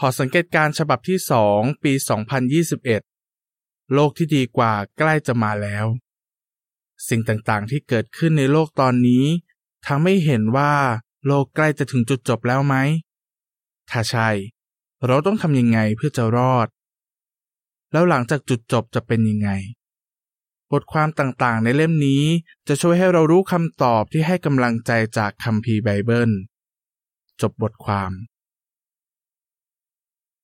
หอสังเกตการ์ฉบับที่ 2 ปี 2021 โลกที่ดีกว่าใกล้จะมาแล้ว สิ่งต่างๆที่เกิดขึ้นในโลกตอนนี้ทำให้เห็นว่าโลกใกล้จะถึงจุดจบแล้วไหม ถ้าใช่ เราต้องทำยังไงเพื่อจะรอด แล้วหลังจากจุดจบจะเป็นยังไง บทความต่างๆ ในเล่มนี้จะช่วยให้เรารู้คำตอบที่ให้กำลังใจจากคัมภีร์ไบเบิล จบบทความ